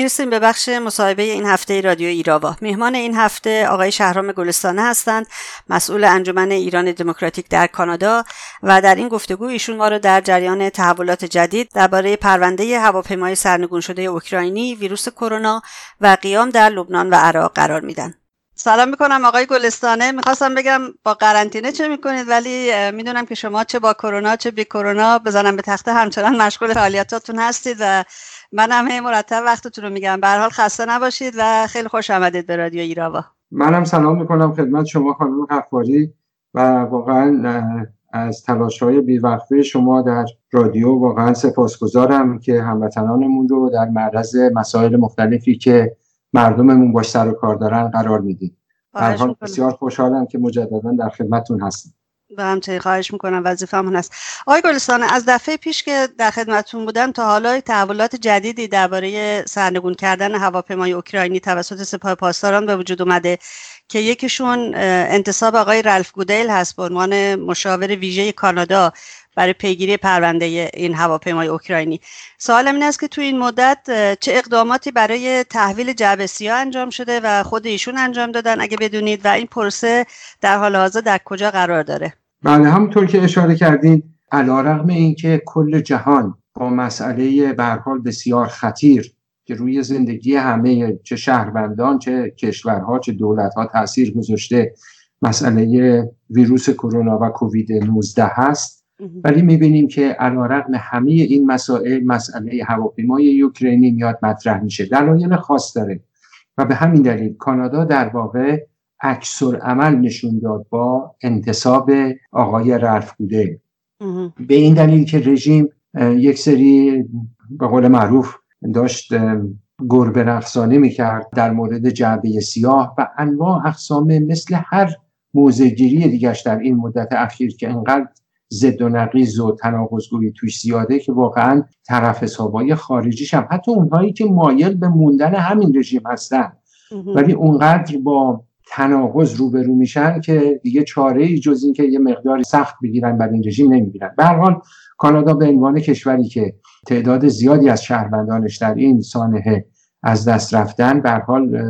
می‌رسیم به بخش مصاحبه این هفته رادیو ایراوا. مهمان این هفته آقای شهرام گلستانه هستند. مسئول انجمن ایران دموکراتیک در کانادا و در این گفتگو ایشون ما رو در جریان تحولات جدید درباره پرونده هواپیمای سرنگون شده اوکراینی ویروس کرونا و قیام در لبنان و عراق قرار میدن. سلام می‌کنم آقای گلستانه. می‌خواستم بگم با قرنطینه چه می‌کنید؟ ولی می‌دونم که شما چه با کرونا چه بی کرونا. بزنم به تخته. همچنان مشغول فعالیتاتون هستید و منم هی مرتب وقتتون رو میگم. به حال خسته نباشید و خیلی خوش آمدید به رادیو ایراوا. منم سلام می‌کنم خدمت شما خانم حفاری و واقعا از تلاش های بیوقفه شما در رادیو واقعا سپاسگزارم که هموطنانمون رو در معرض مسائل مختلفی که مردممون باش سر و کار دارن قرار حال بسیار خوشحالم که مجددا در خدمتتون هستم. به همچنین خواهش می‌کنم وظیفمون هست. آقای گلستان از دفعه پیش که در خدمتتون بودن تا حالا تحولات جدیدی درباره سرنگون کردن هواپیمای اوکراینی توسط سپاه پاسداران به وجود اومده که یکیشون انتصاب آقای رالف گودیل هست به عنوان مشاور ویژه کانادا برای پیگیری پرونده این هواپیمای اوکراینی. سوالم این است که تو این مدت چه اقداماتی برای تحویل جعبه سیاه انجام شده و خود ایشون انجام دادن؟ اگه بدونید و این پروسه در حال حاضر در کجا قرار داره؟ بله همونطور که اشاره کردید علا رقم اینکه کل جهان با مسئله برحال بسیار خطیر که روی زندگی همه چه شهروندان چه کشورها چه دولتها تاثیر گذاشته مسئله ویروس کرونا و کووید 19 هست. ولی می‌بینیم که علیرغم همه این مسائل مسئله هواپیمای یوکرینی میاد مطرح میشه. دلایل خاص داره. و به همین دلیل کانادا در واقع عکس عمل نشون داد با انتصاب آقای رلف بوده به این دلیل که رژیم یک سری به قول معروف داشت گربه رقصانه می‌کرد در مورد جعبه سیاه و انواع اقسام مثل هر موزگیری دیگرش در این مدت اخیر که انقدر ضد و نقیز و تناقضگویی توش زیاده که واقعا طرف حسابای خارجیش هم. حتی اونهایی که مایل به موندن همین رژیم هستن. ولی اونقدر با تناقض روبرو میشن که دیگه چاره ای جز اینکه یه مقداری سخت بگیرن بر این رژیم نمی‌گیرن. به حال کانادا به عنوان کشوری که تعداد زیادی از شهروندانش در این سانحه از دست رفتن به حال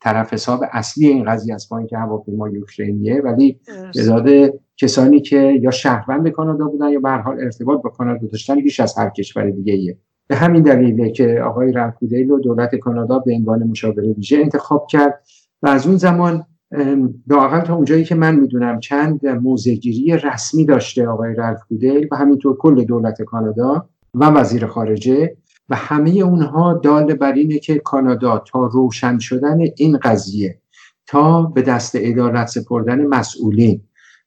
طرف حساب اصلی این قضیه است با اینکه هواپیمای اوکراینیه ولی تعداد کسانی که یا شهروند کانادا بودن یا به حال ارتباط با کانادا داشتن بیش از هر کشور دیگه ایه. به همین دلیله که آقای رکودیل و دولت کانادا به عنوان مشاور ویژه انتخاب کرد. و از اون زمان لاقل تا اونجایی که من می‌دونم چند موزگیری رسمی داشته آقای رالف گودیل و همینطور کل دولت کانادا و وزیر خارجه و همه اونها دال بر اینه که کانادا تا روشن شدن این قضیه تا به دست عدالت سپردن مسئولین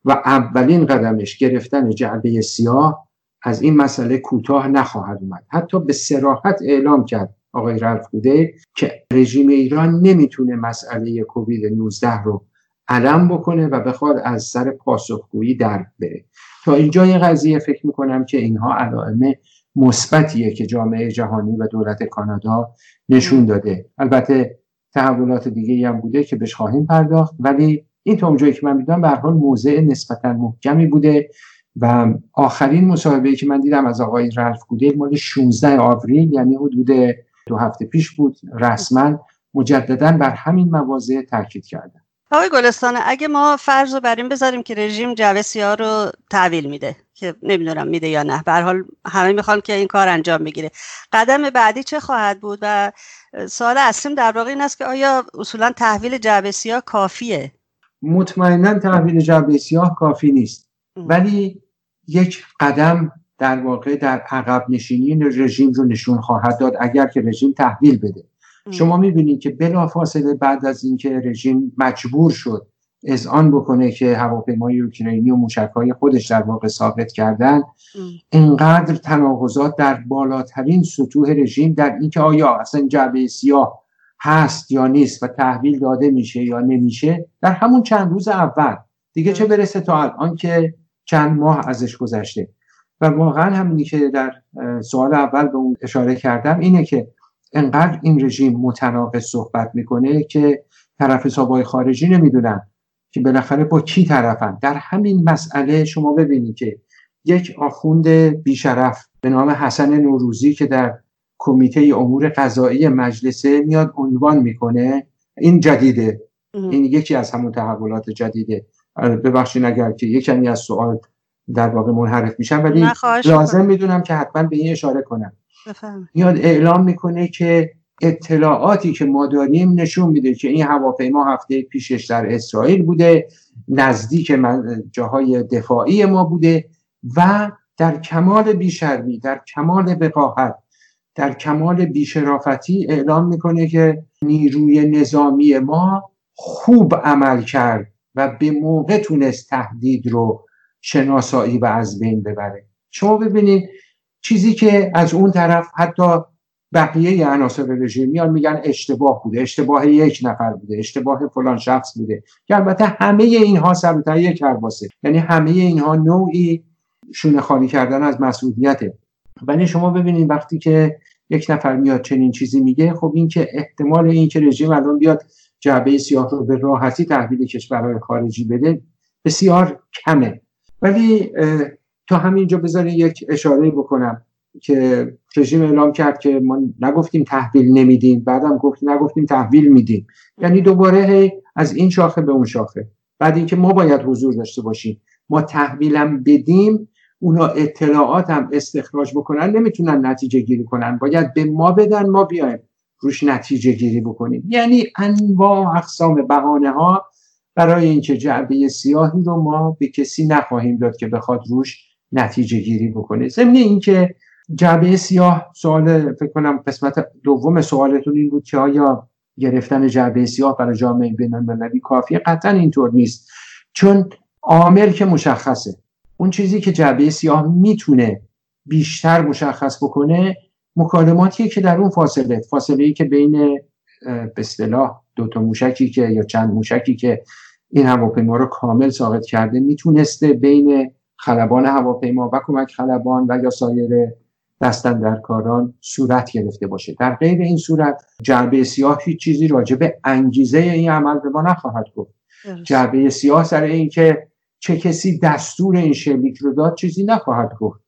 و اولین قدمش گرفتن جعبه سیاه از این مسئله کوتاه نخواهد اومد. حتی به سراحت اعلام کرد آقای رلف بوده که رژیم ایران نمی‌تونه مسئله کووید 19 رو علم بکنه و بخواد از سر پاسخگویی در بره. تا اینجای قضیه فکر می‌کنم که اینها علائم مثبتیه که جامعه جهانی و دولت کانادا نشون داده. البته تحولات دیگه هم بوده که بهش خواهیم پرداخت ولی این تا اونجایی که من می‌دونم به حال موضع نسبتا محکمی بوده و آخرین مصاحبه که من دیدم از آقای رلف گودل مال 16 آوریل یعنی حدود دو هفته پیش بود رسما مجددا بر همین مواضع تاکید کردن آقای گلستانه اگه ما فرض رو بر این بذاریم که رژیم جعبه سیاه رو تحویل میده که نمی‌دونم میده یا نه به حال همه می‌خوان که این کار انجام بگیره. قدم بعدی چه خواهد بود؟ و سوال اصلیم در واقع این است که آیا اصولا تحویل جعبه سیاه کافیه؟ مطمئنا تحویل جعبه سیاه کافی نیست. ولی یک قدم در واقع در عقب نشینی رژیم رو نشون خواهد داد اگر که رژیم تحویل بده. شما می‌بینید که بلافاصله بعد از اینکه رژیم مجبور شد از آن بکنه که هواپیمای اوکراینی و موشکهای خودش در واقع ثابت کردن اینقدر تناقضات در بالاترین سطوح رژیم در اینکه آیا اصلا جعبه سیاه هست یا نیست و تحویل داده میشه یا نمیشه در همون چند روز اول. دیگه چه برسه تا الان که چند ماه ازش گذشته. و واقعا همینی که در سوال اول به اون اشاره کردم اینه که انقدر این رژیم متناقض صحبت می‌کنه که طرف حسابای خارجی نمی‌دونن که بالاخره با کی طرفن. در همین مسئله شما ببینید که یک آخوند بیشرف به نام حسن نوروزی که در کمیته امور قضایی مجلسه میاد عنوان می‌کنه این جدیده. این یکی از همون تحولات جدیده. ببخشید اگر که یکی از سوال در واقع منحرف میشن ولی لازم می‌دونم که حتما به این اشاره کنم. میاد اعلام می‌کنه که اطلاعاتی که ما داریم نشون میده که این هواپیما هفته پیشش در اسرائیل بوده نزدیک جاهای دفاعی ما بوده و در کمال بیشرمی در کمال وقاحت در کمال بیشرافتی اعلام می‌کنه که نیروی نظامی ما خوب عمل کرد و به موقع تونست تهدید رو شناسایی و از بین ببره. شما ببینید چیزی که از اون طرف حتی بقیه عناصر رژیم میان میگن اشتباه بوده اشتباه یک نفر بوده اشتباه فلان شخص بوده. که البته همه اینها سر یک کرباسه یعنی همه اینها نوعی شونه خالی کردن از مسئولیته. ولی شما ببینید وقتی که یک نفر میاد چنین چیزی میگه خب این که احتمال این که رژیم الان بیاد جعبه سیاه رو به راحتی تحویل کشورهای خارجی بده بسیار کمه. ولی تا همینجا بذارین یک اشاره بکنم که رژیم اعلام کرد که ما نگفتیم تحویل نمیدیم بعدم گفت نگفتیم تحویل میدیم. یعنی دوباره از این شاخه به اون شاخه. بعد اینکه ما باید حضور داشته باشیم. ما تحویلم بدیم اونا اطلاعات هم استخراج بکنن نمی‌تونن نتیجه گیری کنن. باید به ما بدن ما بیایم. روش نتیجه گیری بکنیم. یعنی انواع اقسام بهانه ها برای اینکه جعبه سیاهی رو ما به کسی نخواهیم داد که بخواد روش نتیجه گیری بکنه. ضمن اینکه جعبه سیاه سوال فکر کنم قسمت دوم سوالتون این بود که آیا گرفتن جعبه سیاه برای جامعه بین المللی کافیه؟ قطعا اینطور نیست. چون عامل که مشخصه. اون چیزی که جعبه سیاه می‌تونه بیشتر مشخص بکنه مکالماتیه که در اون فاصله فاصله ای که بین به اصطلاح دو تا موشکی که یا چند موشکی که این هواپیما رو کامل ساقط کرده می‌تونسته بین خلبان هواپیما و کمک خلبان و یا سایر دستن در کاران صورت گرفته باشه. در غیر این صورت جعبه سیاه هیچ چیزی راجع به انگیزه این عمل به ما نخواهد گفت. جعبه سیاه سر این که چه کسی دستور این شلیک رو داد چیزی نخواهد گفت.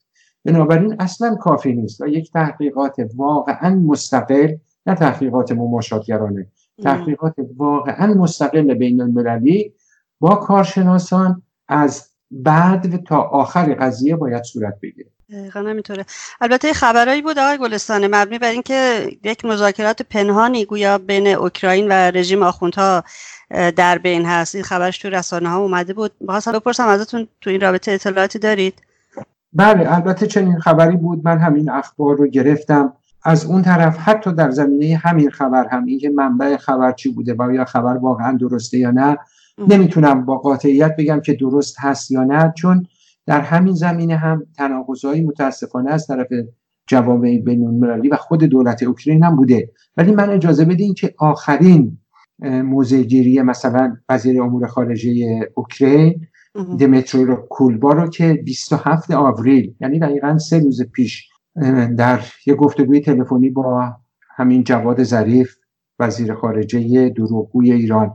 بنابراین اصلا کافی نیست و یک تحقیقات واقعا مستقل نه تحقیقات مماشاتگرانه. تحقیقات واقعا مستقل بین المللی با کارشناسان از بعد تا آخر قضیه باید صورت بگیره. دقیقا نمیطوره البته خبرایی بود آقای گلستانه مبنی بر اینکه یک مذاکرات پنهانی گویا بین اوکراین و رژیم آخوندها در بین هست. این خبرش تو رسانه ها اومده بود. بخواستم بپرسم ازتون تو این رابطه اطلاعاتی دارید؟ بله البته چنین خبری بود. من همین اخبار رو گرفتم. از اون طرف حتی در زمینه همین خبر هم اینکه منبع خبر چی بوده و یا خبر واقعا درسته یا نه نمی‌تونم با قاطعیت بگم که درست هست یا نه چون در همین زمینه هم تناقضایی متاسفانه از طرف جوامع بین المللی و خود دولت اوکراین هم بوده. ولی من اجازه بدین که آخرین موزگیری مثلا وزیر امور خارجه اوکراین دمترو کولبا رو که 27 آوریل یعنی دقیقا سه روز پیش در یه گفتگوی تلفنی با همین جواد ظریف وزیر خارجه دروغگوی ایران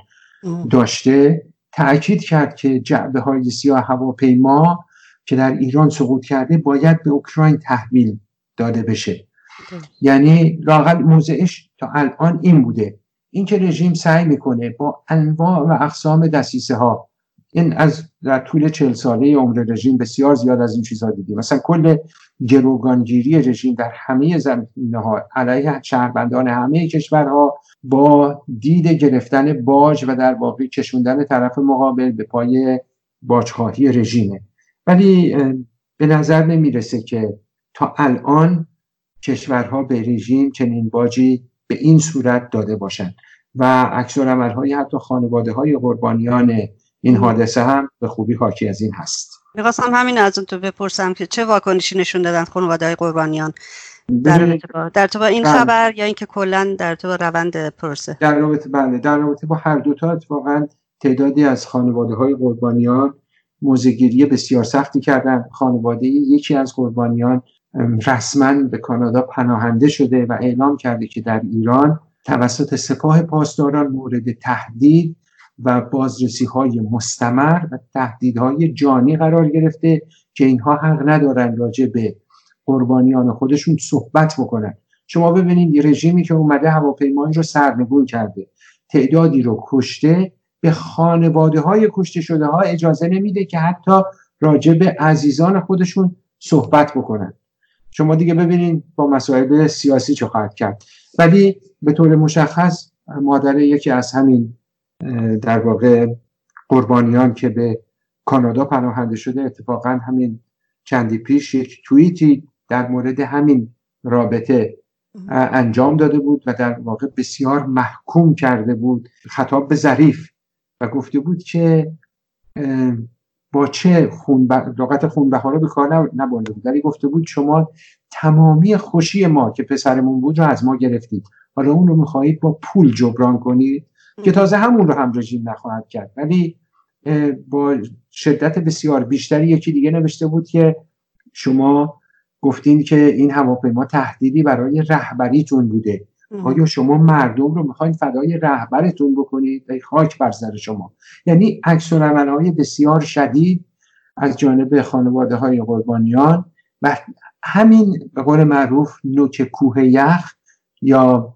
داشته تاکید کرد که جعبه های سیاه هواپیما که در ایران سقوط کرده باید به اوکراین تحویل داده بشه. یعنی لاقل موضعش تا الان این بوده. اینکه رژیم سعی می‌کنه با انواع و اقسام دسیسه ها این از در طول چل ساله عمر رژیم بسیار زیاد از این چیزها دیدیم. مثلا کل گروگانگیری رژیم در همه زمینه ها علیه شهروندان همه کشورها با دید گرفتن باج و در واقع کشوندن طرف مقابل به پای باجخواهی رژیمه. ولی به نظر نمی‌رسه که تا الان کشورها به رژیم چنین باجی به این صورت داده باشند و عکس های حتی خانواده های قربانیان این حادثه هم به خوبی حاکی از این هست. می‌خواستم همین از اون تو بپرسم که چه واکنشی نشون دادن خانواده های قربانیان؟ در رابطه با با این بله. خبر یا اینکه کلا در تو روند پرسه در رابطه بله در رابطه با هر دو تا اتفاقا تعدادی از خانواده های قربانیان موزگیری بسیار سختی کردن. خانواده یکی از قربانیان رسما به کانادا پناهنده شده و اعلام کرده که در ایران توسط سپاه پاسداران مورد تهدید و بازرسی های مستمر و تهدیدهای جانی قرار گرفته که اینها حق ندارن راجع به قربانیان خودشون صحبت بکنن. شما ببینید رژیمی که اومده هواپیمایی رو سرنگون کرده تعدادی رو کشته به خانواده های کشته شده ها اجازه نمیده که حتی راجع به عزیزان خودشون صحبت بکنن. شما دیگه ببینید با مسائل سیاسی چه خواهد کرد. ولی به طور مشخص مادر یکی از همین در واقع قربانیان که به کانادا پناهنده شده اتفاقا همین چندی پیش یک توییتی در مورد همین رابطه انجام داده بود و در واقع بسیار محکوم کرده بود خطاب به ظریف و گفته بود که با چه خون لغت خونبهاره به کار نبرده بود. ولی گفته بود شما تمامی خوشی ما که پسرمون بود رو از ما گرفتید. حالا اون رو می‌خواهید با پول جبران کنید. که تازه همون رو هم رژیم نخواهد کرد. ولی با شدت بسیار بیشتری یکی دیگه نوشته بود که شما گفتین که این هواپیما تهدیدی برای رهبریتون بوده. آیا شما مردم رو می‌خواین فدای رهبرتون بکنید؟ ای خاک بر سر شما. یعنی عکس های بسیار شدید از جانب خانواده های قربانیان و همین به قول معروف نوک کوه یخ یا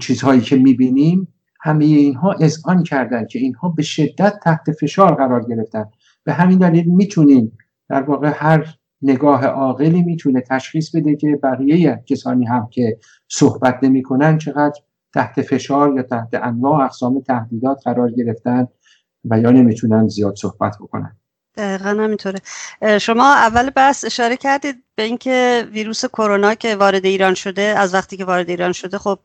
چیزهایی که می‌بینیم همه اینها اذعان کردن که اینها به شدت تحت فشار قرار گرفتن به همین دلیل می‌تونیم در واقع هر نگاه عاقلی می‌تونه تشخیص بده که بقیه کسانی هم که صحبت نمی‌کنن چقدر تحت فشار یا تحت انواع اقسام تهدیدات قرار گرفتن و یا نمی‌تونن زیاد صحبت بکنن. دقیقا همینطوره. شما اول بحث اشاره کردید به اینکه ویروس کرونا که وارد ایران شده از وقتی که وارد ایران شده خب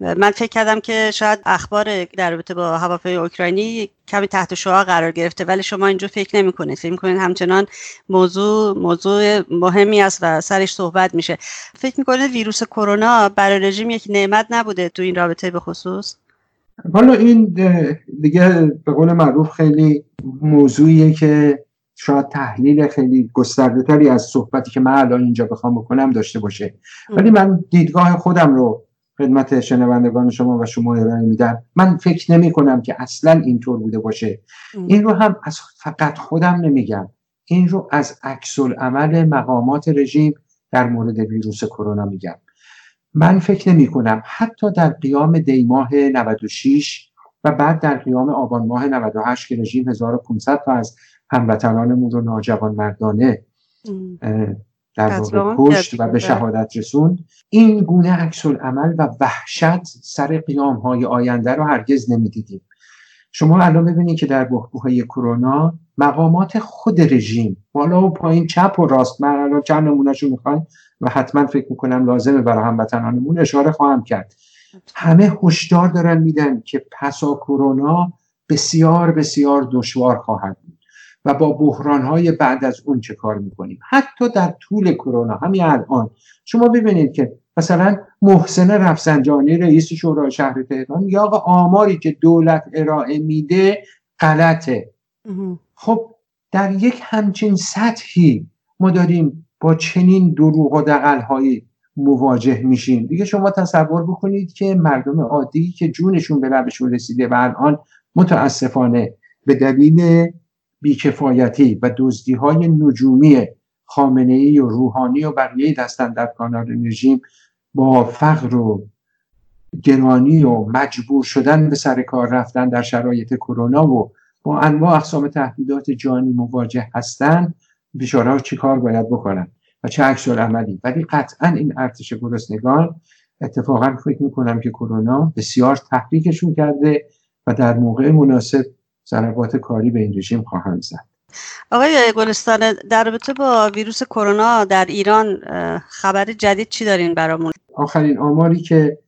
من فکر کردم که شاید اخبار در رابطه با هواپیمای اوکراینی کمی تحت شعاع قرار گرفته ولی شما اینجا فکر نمی کنید فکر کنید همچنان موضوع موضوع مهمی است و سرش صحبت میشه. فکر می‌کنید ویروس کرونا برای رژیم یک نعمت نبوده تو این رابطه به خصوص؟ حالا این دیگه به قول معروف خیلی موضوعیه که شاید تحلیل خیلی گسترده تری از صحبتی که من الان اینجا بخوام بکنم داشته باشه. ولی من دیدگاه خودم رو خدمت شنوندگان شما و شما ارائه میدم. من فکر نمی کنم که اصلا اینطور بوده باشه. این رو هم از فقط خودم نمیگم. این رو از عکس عمل مقامات رژیم در مورد ویروس کرونا میگم. من فکر نمی کنم. حتی در قیام دیماه 96 و بعد در قیام آبان ماه 98 که رژیم 1500 تا از هموطنانمون رو ناجوان مردانه در واقع کشت و به شهادت رسوند. این گونه عکس عمل و وحشت سر قیام های آینده رو هرگز نمی‌دیدیم. شما الان ببینید که در بحبوهای کرونا مقامات خود رژیم. بالا و پایین چپ و راست. من الان چند نمونهشو و حتما فکر می‌کنم لازمه برای هموطنانمون اشاره خواهم کرد. همه هشدار دارن میدن که پسا کرونا بسیار بسیار دشوار خواهد بود. و با بحران های بعد از اون چه کار می‌کنیم؟ حتی در طول کرونا. همین الان. شما ببینید که مثلا محسن رفسنجانی رئیس شورای شهر تهران یا آماری که دولت ارائه میده غلطه. خب در یک همچین سطحی ما داریم با چنین دروغ و دقلهایی مواجه میشیم. دیگه شما تصور بکنید که مردم عادی که جونشون به لبشون رسیده و الان متاسفانه به دلیل بیکفایتی و دزدی های نجومی خامنه ای و روحانی و بقیه دستن در کانال رژیم با فقر و گرانی و مجبور شدن به سر کار رفتن در شرایط کرونا و با انواع اقسام تهدیدات جانی مواجه هستند بیچاره ها چی کار باید بکنن؟ و چه عکس عملی ولی قطعا این ارتش گرسنگان اتفاقا فکر می‌کنم که کرونا بسیار تحریکشون کرده و در موقع مناسب ضربات کاری به این رژیم خواهند زد. آقای گلستان در رابطه با ویروس کرونا در ایران خبر جدید چی دارین برامون؟ آخرین آماری که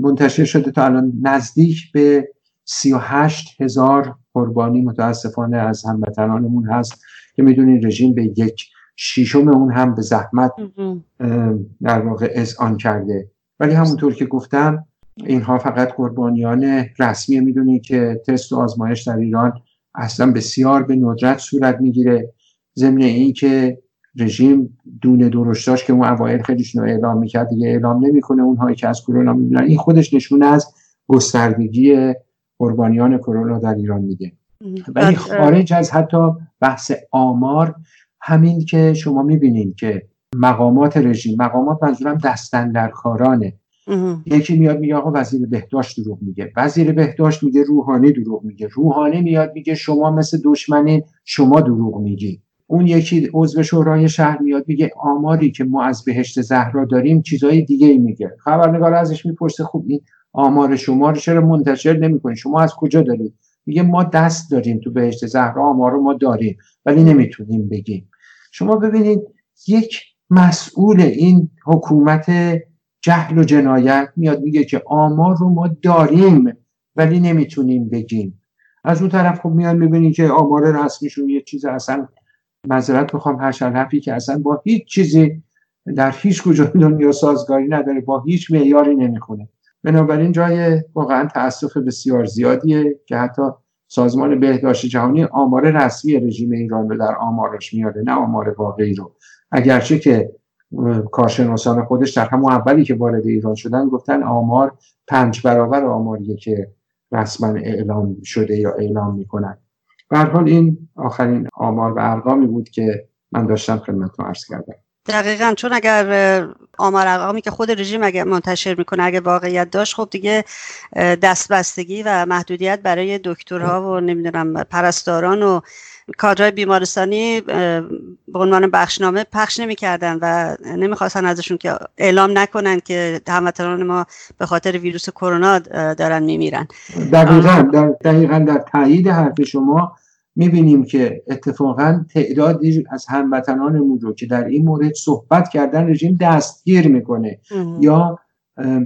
منتشر شده تا الان نزدیک به 38 هزار قربانی متاسفانه از هموطنانمون هست که می‌دونین رژیم به یک شیشم اون هم به زحمت در واقع اذعان کرده. ولی همونطور که گفتم اینها فقط قربانیان رسمی می‌دونید که تست و آزمایش در ایران اصلا بسیار به ندرت صورت می‌گیره. ضمن این که رژیم دونه درشتاش که اون اوایل خیلیشون رو اعلام می‌کرد دیگه اعلام نمی‌کنه اونهایی که از کرونا می‌دونن. این خودش نشونه از گستردگی قربانیان کرونا در ایران میده ولی. خارج از حتی بحث آمار همین که شما می‌بینید که مقامات رژیم مقامات منظورم دستندرکارانه. یکی میاد میگه آقا وزیر بهداشت دروغ میگه. وزیر بهداشت میگه روحانی دروغ میگه. روحانی میاد میگه شما مثل دشمنین شما دروغ میگی. اون یکی عضو شورای شهر میاد میگه آماری که ما از بهشت زهرا داریم چیزای دیگه ای میگه. خبرنگار ازش می‌پرسه خوب این آمار شما رو چرا منتشر نمی‌کنید شما از کجا دارید؟ میگه ما دست داریم تو بهشت زهرا آمار رو ما داریم ولی نمی‌تونیم بگیم. شما ببینید یک مسئول این حکومت جهل و جنایت میاد میگه که آمار رو ما داریم ولی نمی‌تونیم بگیم. از اون طرف خب میاد می‌بینید که آمار رسمیشون یه چیز اصلا معذرت می‌خوام هر حرفی که اصلا با هیچ چیزی در هیچ کجا دنیا سازگاری نداره با هیچ معیاری نمی‌کنه بنابراین جای واقعا تاسف بسیار زیادیه که حتی سازمان بهداشت جهانی آمار رسمی رژیم ایران رو در آمارش میاره نه آمار واقعی رو. اگرچه که کارشناسان خودش در همون اولی که وارد ایران شدن گفتن آمار پنج برابر آماریه که رسما اعلام شده یا اعلام می‌کنن. به حال این آخرین آمار و ارقامی بود که من داشتم خدمتتون عرض کردم. دقیقا چون اگر آمار ارقامی که خود رژیم اگر منتشر می‌کنه اگر واقعیت داشت خب دیگه دستبستگی و محدودیت برای دکترها و نمی‌دونم پرستاران و کادرهای بیمارستانی به عنوان بخشنامه پخش نمی‌کردن و نمی‌خواستن ازشون که اعلام نکنن که هموطنان ما به خاطر ویروس کرونا دارن میمیرن. دقیقا در, دقیقا در تایید حرف شما می‌بینیم که اتفاقا تعدادی از هموطنانمون رو که در این مورد صحبت کردن رژیم دستگیر می‌کنه. یا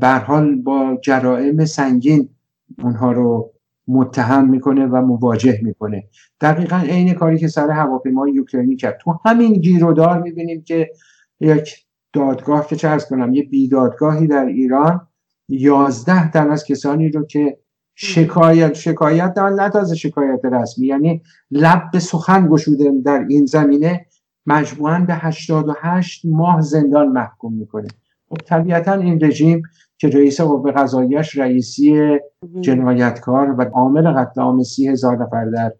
به حال با جرائم سنگین اونها رو متهم می‌کنه و مواجه می‌کنه. دقیقا عین کاری که سر هواپیمای یوکرینی کرد. تو همین گیرودار می‌بینیم که یک دادگاه که چه کنم یه بیدادگاهی در ایران یازده تن از کسانی رو که شکایت شکایت نه تازه شکایت رسمی. یعنی لب به سخن گشوده در این زمینه مجموعا به 88 ماه زندان محکوم می‌کنه. خب طبیعتا این رژیم که رئیس قوه قضاییش رئیسی جنایتکار و عامل قتل عام سی هزار نفر در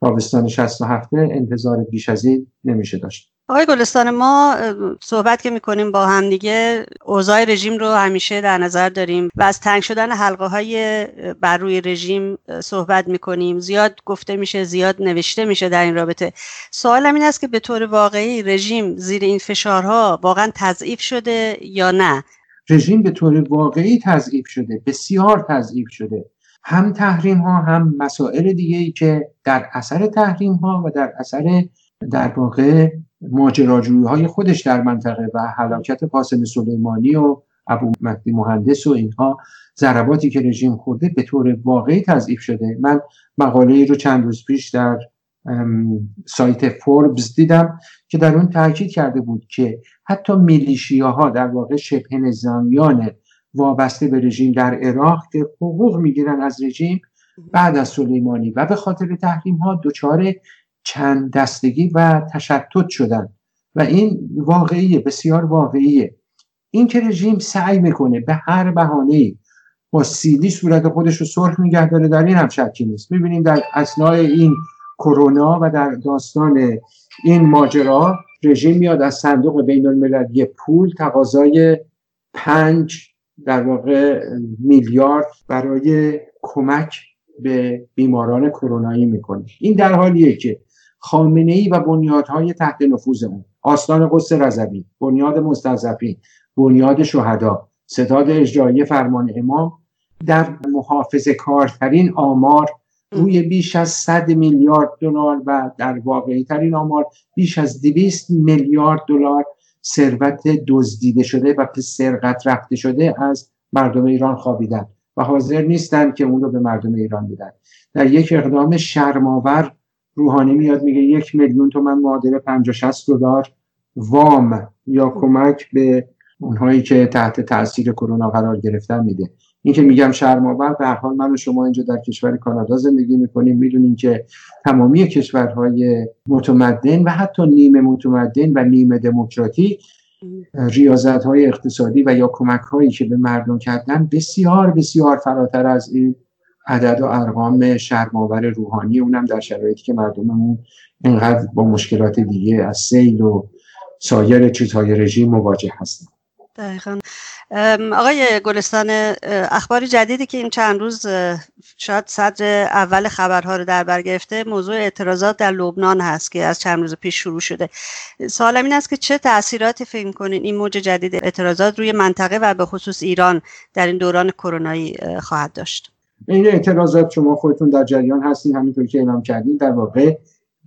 تابستان 67 انتظار بیش از این نمیشه داشت. آقای گلستان ما صحبت که می‌کنیم با همدیگه اوضاع رژیم رو همیشه در نظر داریم و از تنگ شدن حلقه های بر روی رژیم صحبت می‌کنیم. زیاد گفته میشه زیاد نوشته میشه در این رابطه. سوالم این است که به طور واقعی رژیم زیر این فشارها واقعا تضعیف شده یا نه؟ رژیم به طور واقعی تضعیف شده بسیار تضعیف شده. هم تحریم ها هم مسائل دیگه ای که در اثر تحریم ها و در اثر در واقع ماجراجویی های خودش در منطقه و حلاکت قاسم سلیمانی و ابو مهدی مهندس و اینها ضرباتی که رژیم خورده به طور واقعی تضعیف شده. من مقاله رو چند روز پیش در سایت فوربز دیدم که در اون تاکید کرده بود که حتی میلیشیاها در واقع شبه نظامیان وابسته به رژیم در عراق که حقوق می‌گیرن از رژیم بعد از سلیمانی و به خاطر تحریم ها دچار چند دستگی و تشتت شدن. و این واقعیه بسیار واقعیه. این که رژیم سعی می‌کنه به هر بهانه با سیدی صورت خودش رو سرخ نگه داره در این هم شکی نیست. می‌بینیم در اسنای این کرونا و در داستان این ماجرا رژیم میاد از صندوق بین المللی پول تقاضای پنج در واقع میلیارد برای کمک به بیماران کرونایی می‌کنه. این در حالیه که خامنه ای و بنیادهای تحت نفوذ اون. آستان قدس رضوی بنیاد مستضعفین بنیاد شهدا ستاد اجرایی فرمان امام. در محافظه کارترین آمار روی بیش از 100 میلیارد دلار و در واقعی ترین آمار بیش از 200 میلیارد دلار ثروت دزدیده شده و به سرقت رفته شده از مردم ایران خوابیدن و حاضر نیستن که اون رو به مردم ایران بدن. در یک اقدام شرماور روحانی میاد میگه یک میلیون تومن معادل 50 60 دلار. وام یا کمک به اونهایی که تحت تاثیر کرونا قرار گرفتن میده. این که میگم شرم‌آور به هر حال من و شما اینجا در کشور کانادا زندگی می‌کنیم. می‌دونیم که تمامی کشورهای متمدن و حتی نیمه متمدن و نیمه دموکراتیک ریاضت های اقتصادی و یا کمک هایی که به مردم کردن بسیار بسیار فراتر از این عدد و ارقام شرماور روحانی اونم در شرایطی که مردممون اینقدر با مشکلات دیگه از سیل و سایر چیزهای رژیم مواجه هستند دقیقا. آقای گلستان اخبار جدیدی که این چند روز شاید صدر اول خبرها رو در بر گرفته موضوع اعتراضات در لبنان هست که از چند روز پیش شروع شده. سوالم این است که چه تاثیراتی فکر کنین این موج جدید اعتراضات روی منطقه و به خصوص ایران در این دوران کرونایی خواهد داشت؟ این اعتراضات شما خودتون در جریان هستین همینطور که اعلام کردین. در واقع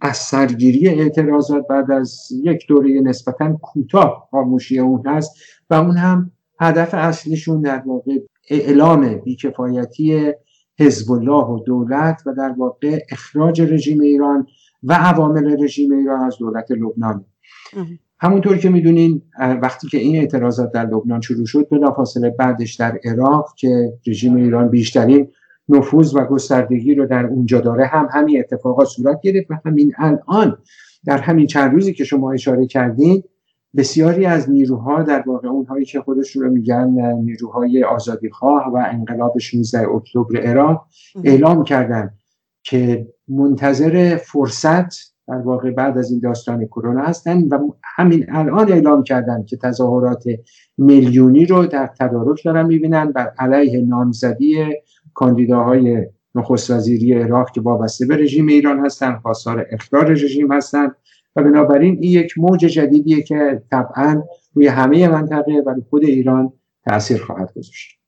از سرگیری اعتراضات بعد از یک دوره نسبتا کوتاه خاموشی اون هست و اون هم هدف اصلیشون در واقع اعلام بیکفایتی حزب الله و دولت و در واقع اخراج رژیم ایران و عوامل رژیم ایران از دولت لبنان. همونطور که می‌دونین وقتی که این اعتراضات در لبنان شروع شد بلافاصله بعدش در عراق که رژیم ایران بیشترین نفوذ و گستردگی رو در اونجا داره. هم همین اتفاقات صورت گرفت و همین الان در همین چند روزی که شما اشاره کردین بسیاری از نیروها در واقع اونهایی که خودشون رو میگن نیروهای آزادیخواه و انقلاب 16 اکتبر عراق اعلام کردن که منتظر فرصت در واقع بعد از این داستان کرونا هستن و همین الان اعلام کردن که تظاهرات میلیونی رو در تدارک دارن می‌بینن. بر علیه نامزدی کاندیداهای نخست وزیری عراق که وابسته به رژیم ایران هستن خواستار اخراج رژیم هستن و بنابراین این یک موج جدیدیه که طبعا روی همه منطقه و خود ایران تاثیر خواهد گذاشت.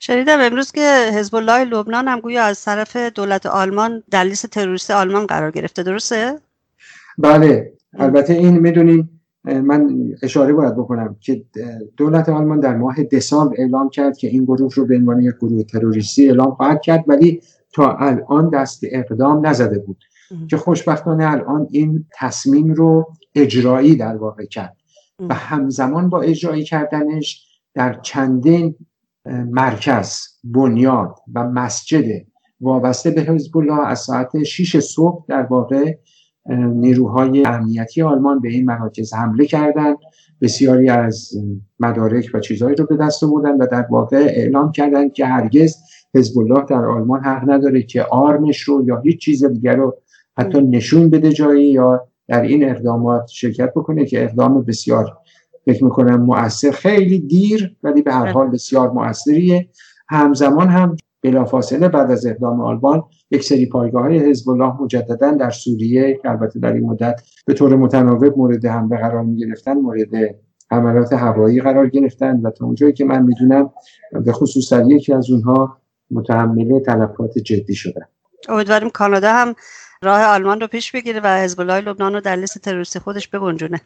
شنیدم امروز که حزب الله لبنان هم گویا از طرف دولت آلمان در لیست تروریست آلمان قرار گرفته درسته؟ بله البته این می‌دونیم من اشاره باید بکنم که دولت آلمان در ماه دسامبر اعلام کرد که این گروه رو به عنوان یک گروه تروریستی اعلام خواهد کرد ولی تا الان دست اقدام نزده بود. که خوشبختانه الان این تصمیم رو اجرایی در واقع کرد. و همزمان با اجرایی کردنش در چندین مرکز بنیاد و مسجد وابسته به حزب الله از ساعت 6 صبح در واقع نیروهای امنیتی آلمان به این مراکز حمله کردند. بسیاری از مدارک و چیزهایی رو به دست آوردن و در واقع اعلام کردند که هرگز حزب الله در آلمان حق نداره که آرمش رو یا هیچ چیز دیگر رو حتی نشون بده جایی یا در این اقدامات شرکت بکنه که اقدام بسیار فکر می‌کنم مؤثر خیلی دیر ولی به هر حال بسیار مؤثریه. همزمان هم بلافاصله بعد از اقدام آلمان یک سری پایگاه های حزب الله مجددا در سوریه که البته در این مدت به طور متناوب مورد حمله قرار می گرفتن مورد حملات هوایی قرار گرفتن و تا اونجایی که من می‌دونم به خصوص در یکی از اونها متحمل تلفات جدی شدن. امیدواریم کانادا هم راه آلمان رو پیش بگیره و حزب الله لبنان رو در لیست تروریستی خودش بگنجونه.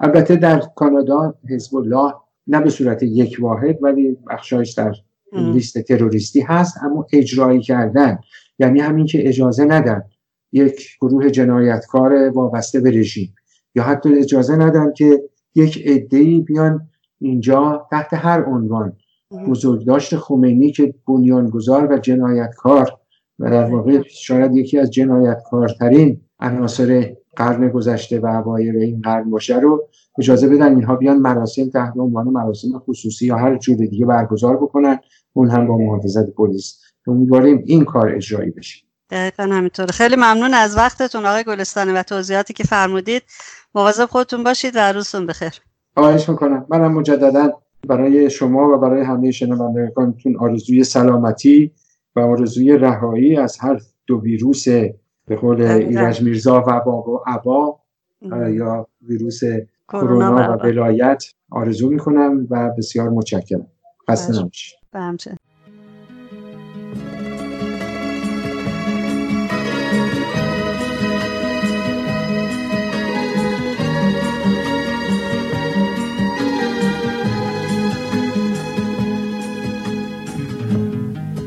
البته در کانادا حزب الله نه به صورت یک واحد ولی بخشایش در لیست تروریستی هست اما اجرایی کردن یعنی همین که اجازه ندن یک گروه جنایتکار وابسته به رژیم یا حتی اجازه ندن که یک عده‌ای بیان اینجا تحت هر عنوان. بزرگداشت خمینی که بنیانگذار و جنایتکار و در واقع شاید یکی از جنایتکارترین عناصر قرن گذشته و اوایل این قرن باشه رو اجازه بدن اینها بیان مراسم تحت عنوان مراسم خصوصی یا هر جور دیگه برگزار بکنن. اون هم با محافظت پلیس. امیدواریم این کار اجرایی بشه. دقیقا همینطوره. خیلی ممنون از وقتتون آقای گلستانی و توضیحاتی که فرمودید. مواظب خودتون باشید و روزتون بخیر. خواهش می‌کنم. منم مجددا برای شما و برای همه شنوندگانتون آرزوی سلامتی و آرزوی رهایی از هر دو ویروس به قول ایرج میرزا و و عبا یا ویروس کرونا و ولایت آرزو می‌کنم و بسیار متشکرم. خسته نباشید.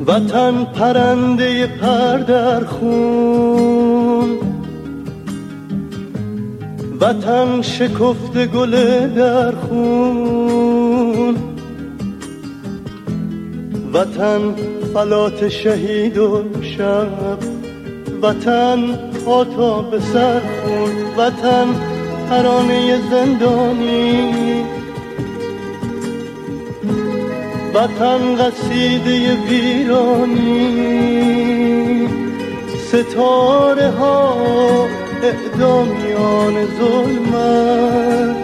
وطن پرنده پر در خون. وطن شکفت گل در خون. وطن فلات شهید و شب. وطن آتا به سر خون. وطن ترانه زندانی. وطن قصیده ویرانی. ستاره ها اعدامیان ظلمت.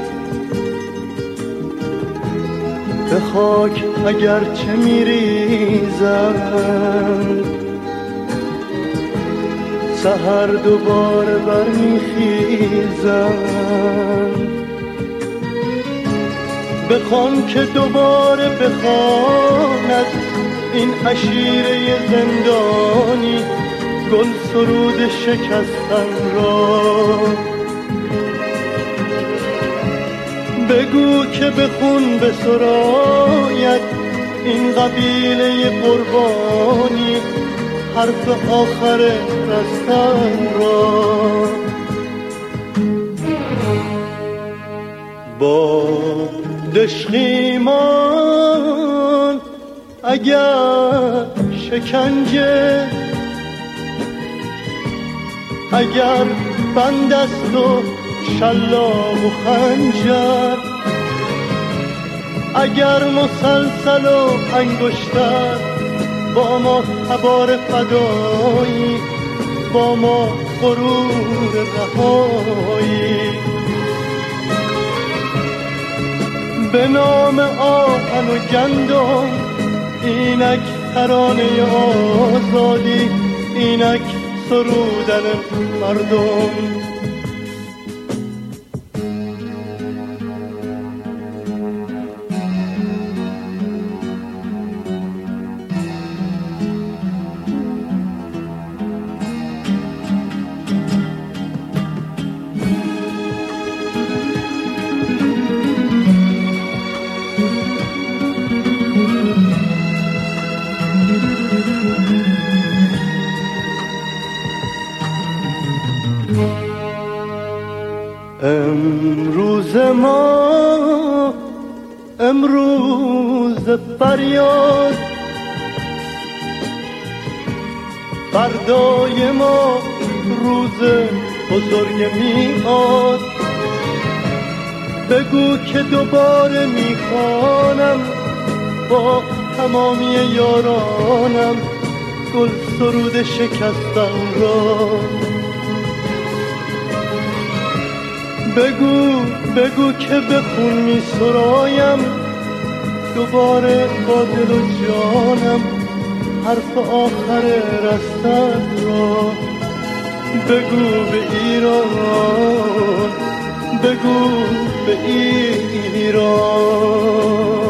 به خاک اگر چه میریزم سهر دوباره برمیخیزم بخوام که دوباره بخواند این عشیره زندانی گل سرود شکستن را. بگو که بخون به سراید این قبیله قربانی حرف آخر رستن را. با دشخیمان اگر شکنجه اگر بند است و شلام و خنجر اگر مسلسل و انگشتر با ما تبار فدایی با ما غرور رهایی به نام آهن و گندم. اینک ترانه آزادی اینک سرودن مردم. امروز فریاد. فردای ما روز بزرگ میاد. بگو که دوباره می‌خوانم. با تمامی یارانم گل سرود شکستن را. بگو بگو که بخون می سرایم دوباره با دل و جانم حرف آخر رستن را. بگو به ایران بگو به ایران.